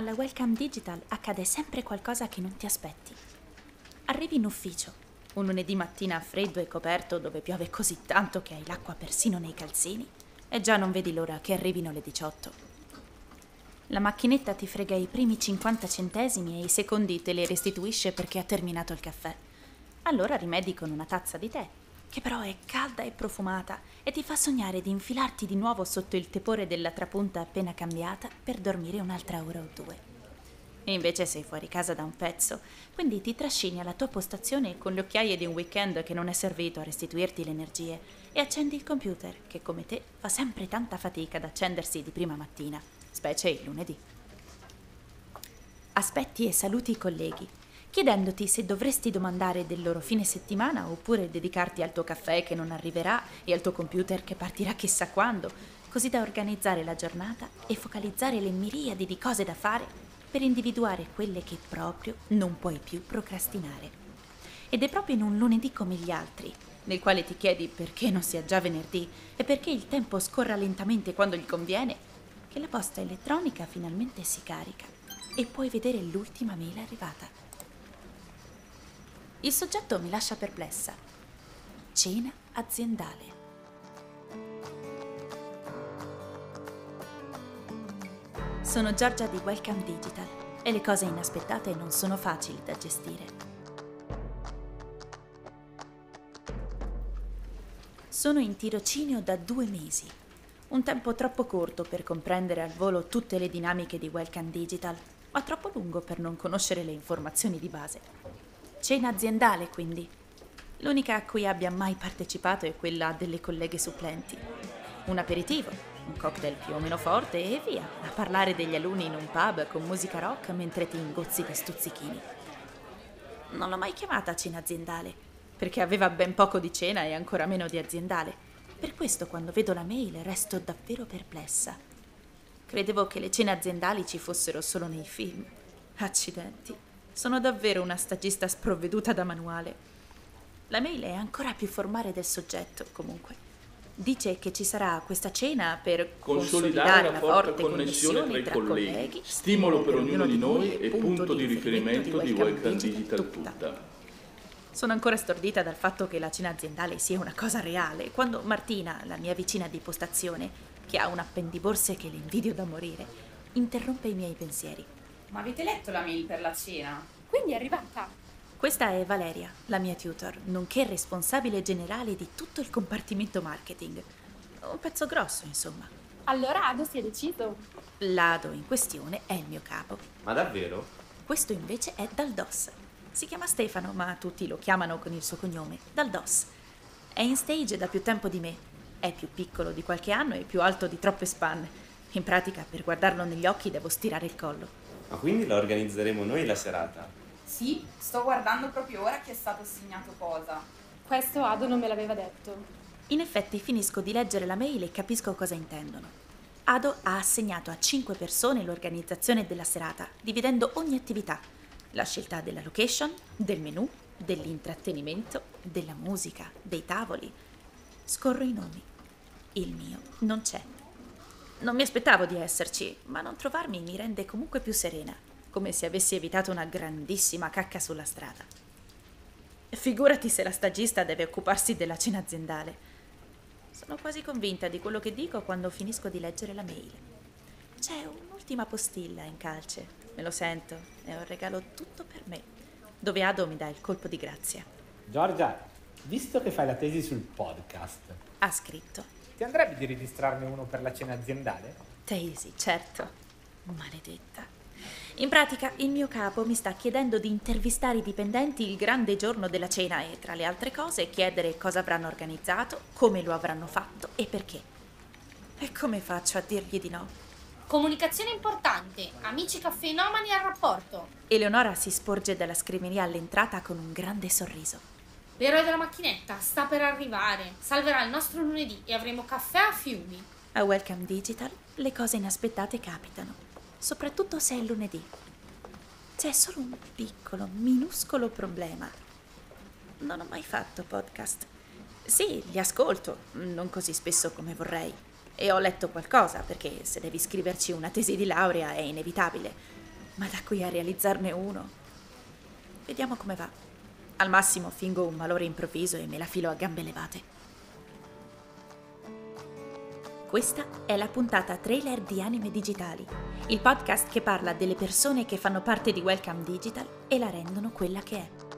Alla Welcome Digital accade sempre qualcosa che non ti aspetti. Arrivi in ufficio, un lunedì mattina freddo e coperto dove piove così tanto che hai l'acqua persino nei calzini, e già non vedi l'ora che arrivino le 18. La macchinetta ti frega i primi 50 centesimi e i secondi te li restituisce perché ha terminato il caffè. Allora rimedi con una tazza di tè, che però è calda e profumata e ti fa sognare di infilarti di nuovo sotto il tepore della trapunta appena cambiata per dormire un'altra ora o due. E invece sei fuori casa da un pezzo, quindi ti trascini alla tua postazione con le occhiaie di un weekend che non è servito a restituirti le energie e accendi il computer che come te fa sempre tanta fatica ad accendersi di prima mattina, specie il lunedì. Aspetti e saluti i colleghi, chiedendoti se dovresti domandare del loro fine settimana oppure dedicarti al tuo caffè che non arriverà e al tuo computer che partirà chissà quando, così da organizzare la giornata e focalizzare le miriadi di cose da fare per individuare quelle che proprio non puoi più procrastinare. Ed è proprio in un lunedì come gli altri, nel quale ti chiedi perché non sia già venerdì e perché il tempo scorra lentamente quando gli conviene, che la posta elettronica finalmente si carica e puoi vedere l'ultima mail arrivata. Il soggetto mi lascia perplessa. Cena aziendale. Sono Giorgia di Welcome Digital e le cose inaspettate non sono facili da gestire. Sono in tirocinio da due mesi, un tempo troppo corto per comprendere al volo tutte le dinamiche di Welcome Digital, ma troppo lungo per non conoscere le informazioni di base. Cena aziendale, quindi. L'unica a cui abbia mai partecipato è quella delle colleghe supplenti. Un aperitivo, un cocktail più o meno forte e via, a parlare degli alunni in un pub con musica rock mentre ti ingozzi di stuzzichini. Non l'ho mai chiamata cena aziendale, perché aveva ben poco di cena e ancora meno di aziendale. Per questo quando vedo la mail resto davvero perplessa. Credevo che le cene aziendali ci fossero solo nei film. Accidenti. Sono davvero una stagista sprovveduta da manuale. La mail è ancora più formale del soggetto, comunque. Dice che ci sarà questa cena per consolidare, la forte connessione tra i colleghi, colleghi stimolo per ognuno di noi e punto di riferimento di Welcome Digital tutta. Sono ancora stordita dal fatto che la cena aziendale sia una cosa reale, quando Martina, la mia vicina di postazione, che ha un appendiborse che le invidio da morire, interrompe i miei pensieri. Ma avete letto la mail per la cena? Quindi è arrivata? Questa è Valeria, la mia tutor, nonché responsabile generale di tutto il compartimento marketing. Un pezzo grosso, insomma. Allora Ado si è deciso. L'Ado in questione è il mio capo. Ma davvero? Questo invece è Daldos. Si chiama Stefano, ma tutti lo chiamano con il suo cognome, Daldos. È in stage da più tempo di me. È più piccolo di qualche anno e più alto di troppe spanne. In pratica, per guardarlo negli occhi devo stirare il collo. Ma quindi la organizzeremo noi la serata? Sì, sto guardando proprio ora che è stato assegnato cosa. Questo Ado non me l'aveva detto. In effetti finisco di leggere la mail e capisco cosa intendono. Ado ha assegnato a 5 persone l'organizzazione della serata, dividendo ogni attività. La scelta della location, del menù, dell'intrattenimento, della musica, dei tavoli. Scorro i nomi. Il mio non c'è. Non mi aspettavo di esserci, ma non trovarmi mi rende comunque più serena, come se avessi evitato una grandissima cacca sulla strada. Figurati se la stagista deve occuparsi della cena aziendale. Sono quasi convinta di quello che dico quando finisco di leggere la mail. C'è un'ultima postilla in calce, me lo sento, è un regalo tutto per me, dove Ado mi dà il colpo di grazia. Giorgia, visto che fai la tesi sul podcast, ha scritto. Ti andrebbe di registrarne uno per la cena aziendale? Daisy, certo. Maledetta. In pratica, il mio capo mi sta chiedendo di intervistare i dipendenti il grande giorno della cena e, tra le altre cose, chiedere cosa avranno organizzato, come lo avranno fatto e perché. E come faccio a dirgli di no? Comunicazione importante. Amici caffeinomani al rapporto. Eleonora si sporge dalla scrivania all'entrata con un grande sorriso. L'eroe della macchinetta sta per arrivare. Salverà il nostro lunedì e avremo caffè a fiumi. A Welcome Digital le cose inaspettate capitano, soprattutto se è lunedì. C'è solo un piccolo, minuscolo problema. Non ho mai fatto podcast. Sì, li ascolto, non così spesso come vorrei. E ho letto qualcosa, perché se devi scriverci una tesi di laurea è inevitabile. Ma da qui a realizzarne uno. Vediamo come va. Al massimo fingo un malore improvviso e me la filo a gambe levate. Questa è la puntata trailer di Anime Digitali, il podcast che parla delle persone che fanno parte di Welcome Digital e la rendono quella che è.